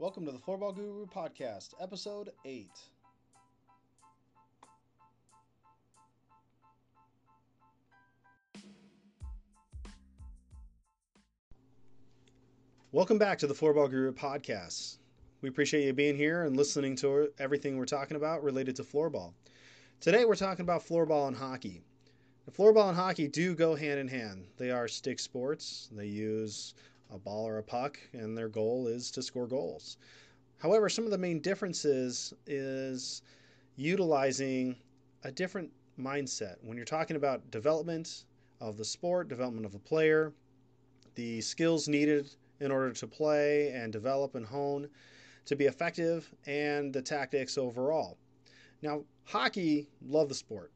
Welcome to the Floorball Guru Podcast, Episode 8. Welcome back to the Floorball Guru Podcast. We appreciate you being here and listening to everything we're talking about related to floorball. Today we're talking about floorball and hockey. The floorball and hockey do go hand in hand. They are stick sports. They use a ball or a puck, and their goal is to score goals. However, some of the main differences is utilizing a different mindset. When you're talking about development of the sport, development of a player, the skills needed in order to play and develop and hone to be effective, and the tactics overall. Now, hockey, love the sport.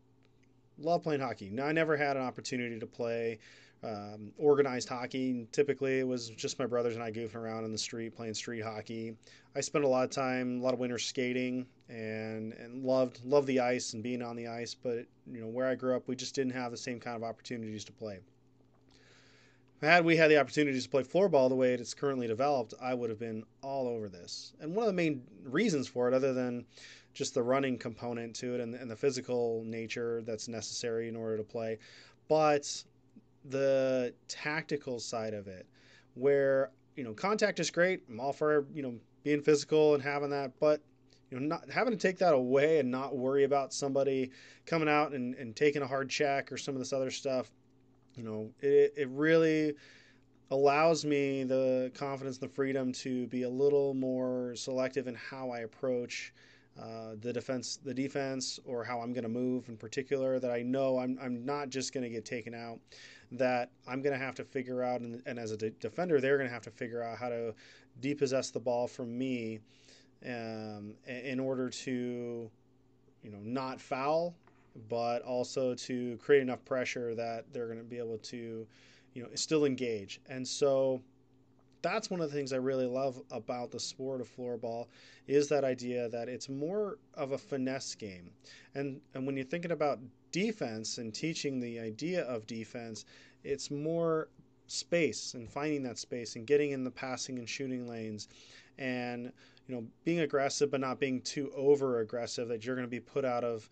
Love playing hockey. Now, I never had an opportunity to play um, organized hockey. Typically, it was just my brothers and I goofing around in the street playing street hockey. I spent a lot of time, a lot of winter skating, and and loved loved the ice and being on the ice. But you know, where I grew up, we just didn't have the same kind of opportunities to play. Had we had the opportunities to play floorball the way it's currently developed, I would have been all over this. And one of the main reasons for it, other than just the running component to it and, and the physical nature that's necessary in order to play, but the tactical side of it, where you know contact is great. I'm all for you know being physical and having that, but you know not having to take that away and not worry about somebody coming out and, and taking a hard check or some of this other stuff you know, it, it really allows me the confidence and the freedom to be a little more selective in how I approach uh, the defense, the defense, or how I'm going to move in particular. That I know I'm, I'm not just going to get taken out. That I'm going to have to figure out, and, and as a de- defender, they're going to have to figure out how to depossess the ball from me um, in order to, you know, not foul but also to create enough pressure that they're going to be able to, you know, still engage. And so that's one of the things I really love about the sport of floorball is that idea that it's more of a finesse game. And and when you're thinking about defense and teaching the idea of defense, it's more space and finding that space and getting in the passing and shooting lanes and you know being aggressive but not being too over aggressive that you're going to be put out of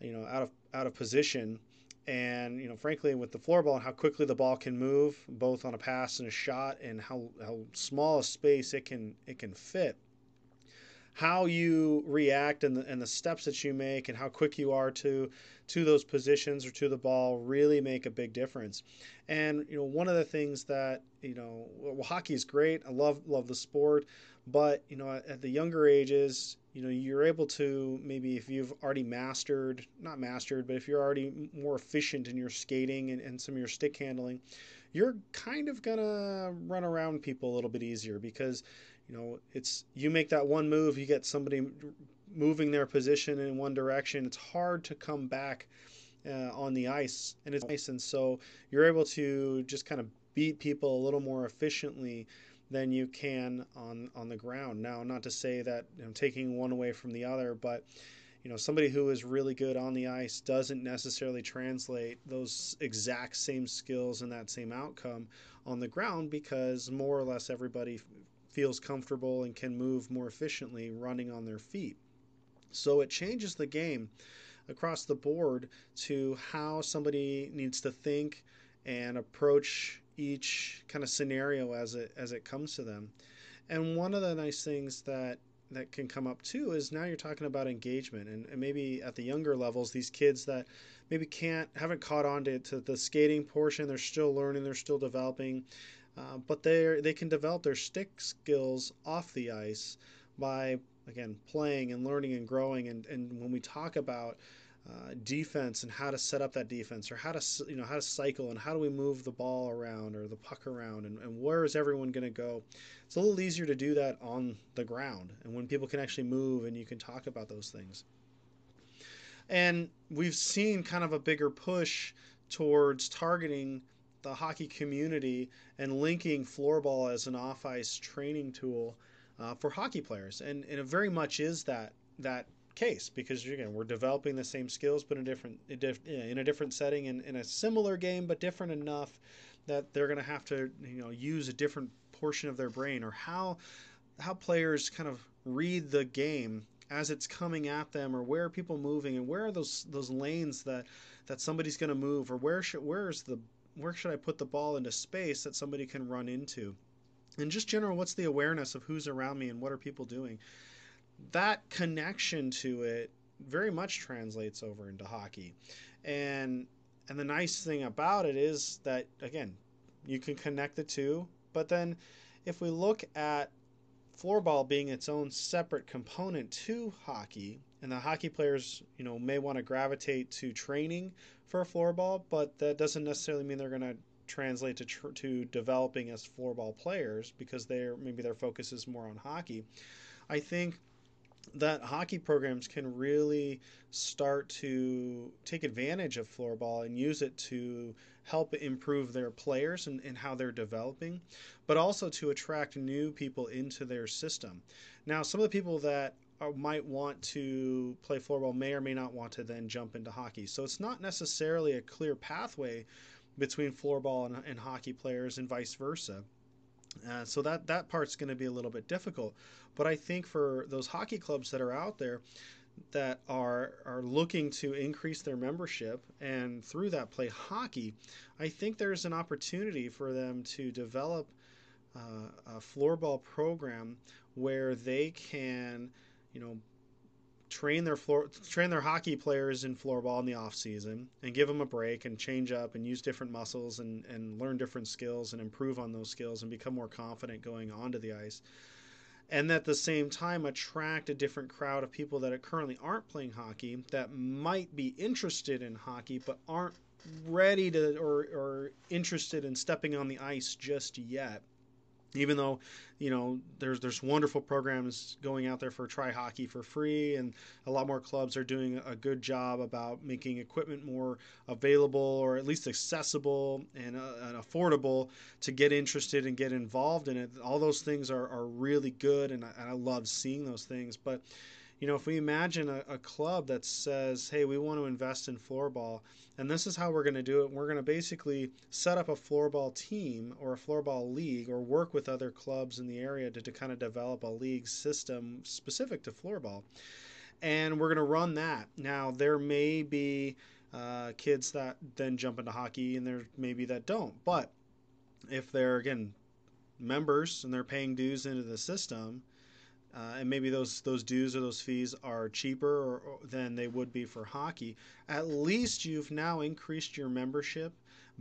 you know out of out of position and you know frankly with the floorball and how quickly the ball can move both on a pass and a shot and how, how small a space it can it can fit how you react and the, and the steps that you make and how quick you are to to those positions or to the ball really make a big difference. And you know one of the things that you know well, hockey is great. I love love the sport but you know at the younger ages you know you're able to maybe if you've already mastered not mastered but if you're already more efficient in your skating and, and some of your stick handling you're kind of gonna run around people a little bit easier because you know it's you make that one move you get somebody moving their position in one direction it's hard to come back uh, on the ice and it's nice and so you're able to just kind of beat people a little more efficiently than you can on on the ground. Now, not to say that you know, taking one away from the other, but you know somebody who is really good on the ice doesn't necessarily translate those exact same skills and that same outcome on the ground because more or less everybody feels comfortable and can move more efficiently running on their feet. So it changes the game across the board to how somebody needs to think and approach each kind of scenario as it as it comes to them. And one of the nice things that that can come up too is now you're talking about engagement and, and, maybe at the younger levels these kids that maybe can't haven't caught on to, to the skating portion they're still learning they're still developing uh, but they they can develop their stick skills off the ice by again playing and learning and growing and, and when we talk about uh, defense and how to set up that defense or how to you know how to cycle and how do we move the ball around or the puck around and, and where is everyone going to go? It's a little easier to do that on the ground and when people can actually move and you can talk about those things. And we've seen kind of a bigger push towards targeting the hockey community and linking floorball as an off-ice training tool uh, for hockey players. And, and it very much is that that case because again we're developing the same skills but in a different in a different setting and in a similar game but different enough that they're going to have to you know use a different portion of their brain or how how players kind of read the game as it's coming at them or where are people moving and where are those those lanes that that somebody's going to move or where should where's the where should I put the ball into space that somebody can run into? And just general what's the awareness of who's around me and what are people doing that connection to it very much translates over into hockey and and the nice thing about it is that again you can connect the two but then if we look at floorball being its own separate component to hockey, and the hockey players, you know, may want to gravitate to training for floorball, but that doesn't necessarily mean they're going to translate to tr- to developing as floorball players because they're maybe their focus is more on hockey. I think that hockey programs can really start to take advantage of floorball and use it to help improve their players and, and how they're developing, but also to attract new people into their system. Now, some of the people that are, might want to play floorball may or may not want to then jump into hockey. So it's not necessarily a clear pathway between floorball and, and hockey players and vice versa. Uh, so that that part's going to be a little bit difficult. But I think for those hockey clubs that are out there, that are are looking to increase their membership and through that play hockey, I think there's an opportunity for them to develop uh, a floorball program where they can, you know, train their floor train their hockey players in floorball in the off season and give them a break and change up and use different muscles and, and learn different skills and improve on those skills and become more confident going onto the ice. And at the same time attract a different crowd of people that currently aren't playing hockey that might be interested in hockey but aren't ready to or, or interested in stepping on the ice just yet even though you know there's there's wonderful programs going out there for try hockey for free and a lot more clubs are doing a good job about making equipment more available or at least accessible and, uh, and affordable to get interested and get involved in it. All those things are, are really good and I, and I love seeing those things. But you know if we imagine a, a club that says hey we want to invest in floorball and this is how we're going to do it. We're going to basically set up a floorball team or a floorball league or work with other clubs in the area to, to kind of develop a league system specific to floorball. And we're going to run that. Now, there may be uh, kids that then jump into hockey and there may be that don't. But if they're, again, members and they're paying dues into the system, uh, and maybe those those dues or those fees are cheaper or, or, than they would be for hockey. At least you've now increased your membership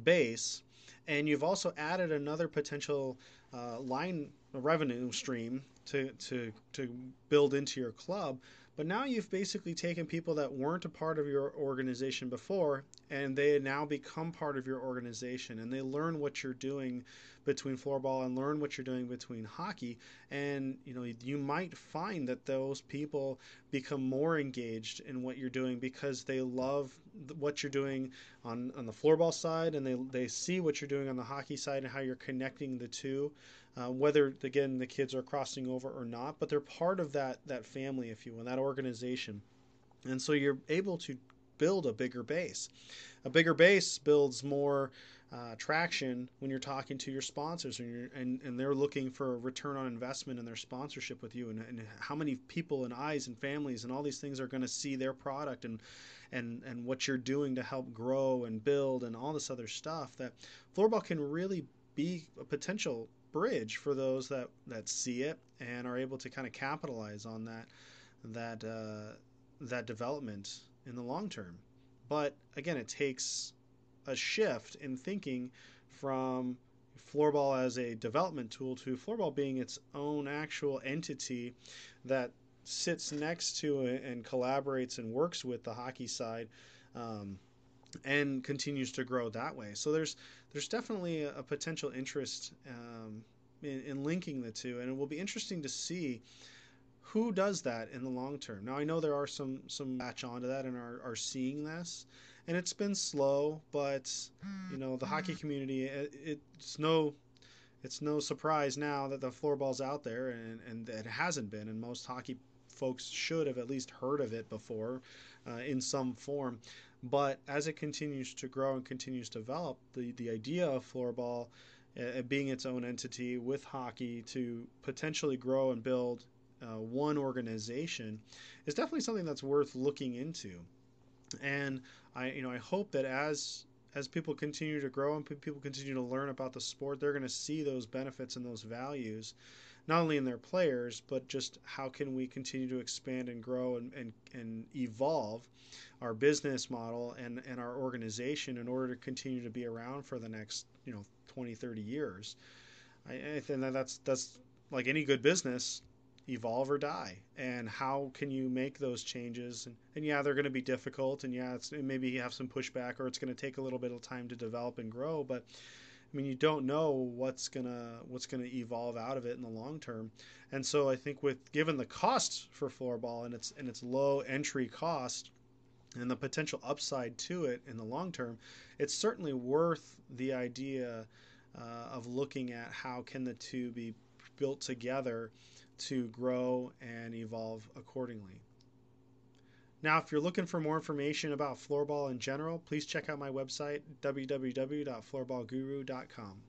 base, and you've also added another potential uh, line revenue stream to to to build into your club. But now you've basically taken people that weren't a part of your organization before, and they now become part of your organization, and they learn what you're doing between floorball and learn what you're doing between hockey. And you know you might find that those people become more engaged in what you're doing because they love what you're doing on on the floorball side and they they see what you're doing on the hockey side and how you're connecting the two uh, whether again the kids are crossing over or not but they're part of that that family if you will that organization. And so you're able to build a bigger base. A bigger base builds more uh, traction when you're talking to your sponsors and, and, and they're looking for a return on investment in their sponsorship with you and, and how many people and eyes and families and all these things are going to see their product and and and what you're doing to help grow and build and all this other stuff that floorball can really be a potential bridge for those that that see it and are able to kind of capitalize on that that uh, that development in the long term but again it takes a shift in thinking from floorball as a development tool to floorball being its own actual entity that sits next to and collaborates and works with the hockey side um, and continues to grow that way. So there's there's definitely a, potential interest um, in, in, linking the two, and it will be interesting to see who does that in the long term. Now I know there are some some latch onto that and are, are seeing this, and it's been slow, but you know the hockey community it, it's no it's no surprise now that the floorball's out there and, and it hasn't been and most hockey folks should have at least heard of it before uh, in some form but as it continues to grow and continues to develop the, the idea of floorball uh, being its own entity with hockey to potentially grow and build uh, one organization is definitely something that's worth looking into. And I, you know, I hope that as as people continue to grow and people continue to learn about the sport, they're going to see those benefits and those values, not only in their players, but just how can we continue to expand and grow and, and, and evolve our business model and, and our organization in order to continue to be around for the next, you know, 20, 30 years. I, I think that that's, that's like any good business, evolve or die and how can you make those changes and, and yeah they're going to be difficult and yeah it's maybe you have some pushback or it's going to take a little bit of time to develop and grow but I mean you don't know what's to what's to evolve out of it in the long term and so I think with given the cost for floorball and its and its low entry cost and the potential upside to it in the long term it's certainly worth the idea uh, of looking at how can the two be built together to grow and evolve accordingly. Now, if you're looking for more information about floorball in general, please check out my website, www.floorballguru.com.